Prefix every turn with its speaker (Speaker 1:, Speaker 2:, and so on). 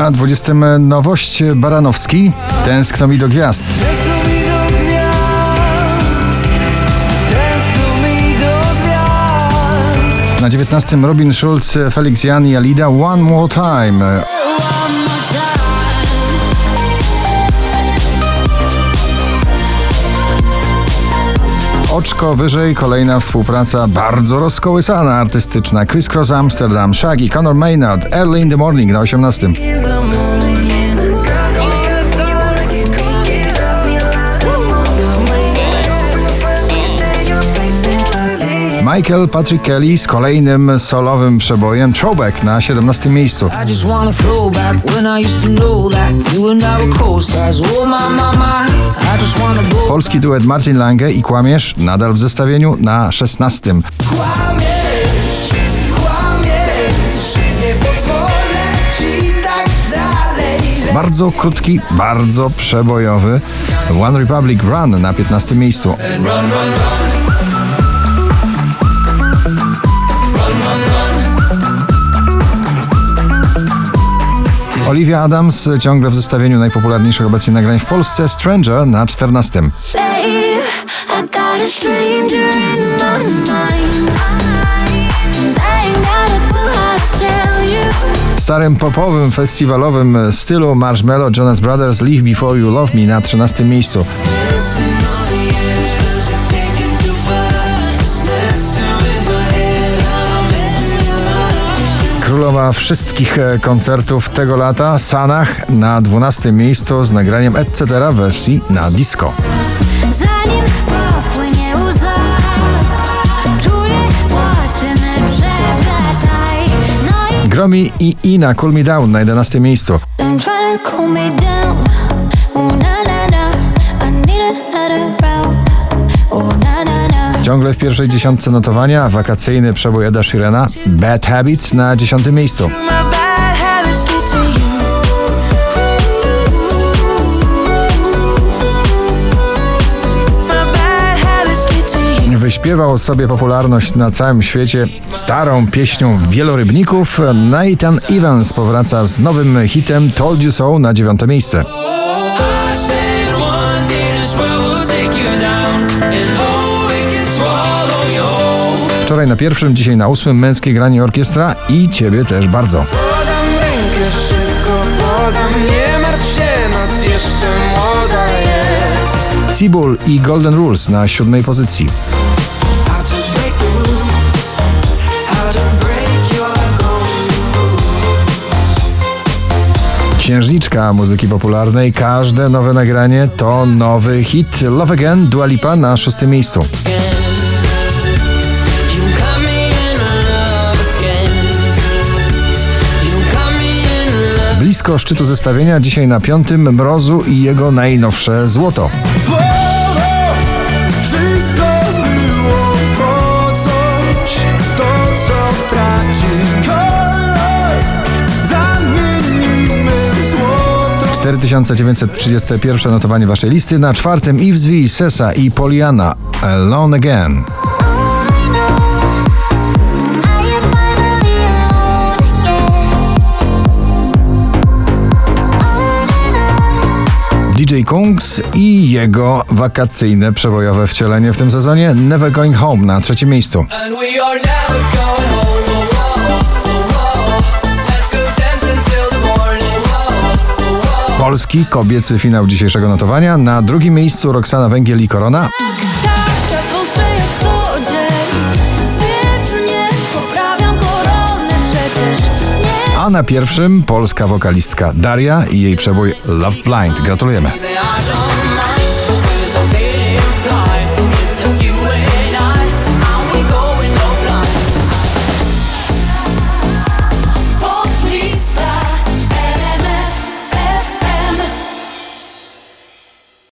Speaker 1: Na 20 nowość Baranowski. Tęskno mi do gwiazd.
Speaker 2: Tęskno mi do gwiazd Tęskno mi do gwiazd
Speaker 1: Na 19 Robin Schulz, Felix Jan i Alida One More Time. Oczko wyżej, kolejna współpraca bardzo rozkołysana artystyczna. Chris Cross Amsterdam, Shaggy, Conor Maynard, Early in the Morning na 18. Michael Patrick Kelly z kolejnym solowym przebojem Throwback na 17 miejscu.
Speaker 2: Oh.
Speaker 1: Polski duet Martin Lange i Kłamiesz nadal w zestawieniu na 16.
Speaker 3: Kłamiesz, kłamiesz, nie pozwolę ci tak dalej.
Speaker 1: Bardzo krótki, bardzo przebojowy One Republic Run na 15 miejscu. Olivia Adams ciągle w zestawieniu najpopularniejszych obecnie nagrań w Polsce Stranger na 14.
Speaker 4: Babe, I got a stranger in my mind. And I ain't got a clue how to tell you.
Speaker 1: W starym popowym, festiwalowym stylu Marshmello Jonas Brothers Live Before You Love Me na 13 miejscu. Królowa wszystkich e, koncertów tego lata, Sanach na 12 miejscu z nagraniem Etc. wersji na disco.
Speaker 4: Zanim popłynie łza, czule włosy me. No i
Speaker 1: Gromi i Ina Cool Me Down na 11 miejscu.
Speaker 4: I'm
Speaker 1: Ciągle w pierwszej dziesiątce notowania wakacyjny przebój Eda Sheerana Bad Habits na 10 miejscu. Wyśpiewał sobie popularność na całym świecie starą pieśnią wielorybników. Nathan Evans powraca z nowym hitem Told You So na 9 miejsce. Wczoraj na pierwszym, dzisiaj na ósmym męskie granie orkiestra i ciebie też bardzo.
Speaker 3: Podam rękę szybko, podam, nie martw się, noc jeszcze młoda jest.
Speaker 1: Seabull i Golden Rules na siódmej pozycji. Księżniczka muzyki popularnej, każde nowe nagranie to nowy hit. Love Again, Dua Lipa na szóstym miejscu. Blisko szczytu zestawienia, dzisiaj na piątym Mrozu i jego najnowsze złoto.
Speaker 3: Kolor, zamienimy w złoto.
Speaker 1: 4931 notowanie waszej listy. Na czwartym Yves V, Sesa i Poliana. Alone Again. DJ Kungs i jego wakacyjne przebojowe wcielenie w tym sezonie Never Going Home na trzecim miejscu. Polski kobiecy finał dzisiejszego notowania. Na drugim miejscu Roxana Węgiel i Korona. A na pierwszym polska wokalistka Daria i jej przebój Love Blind. Gratulujemy.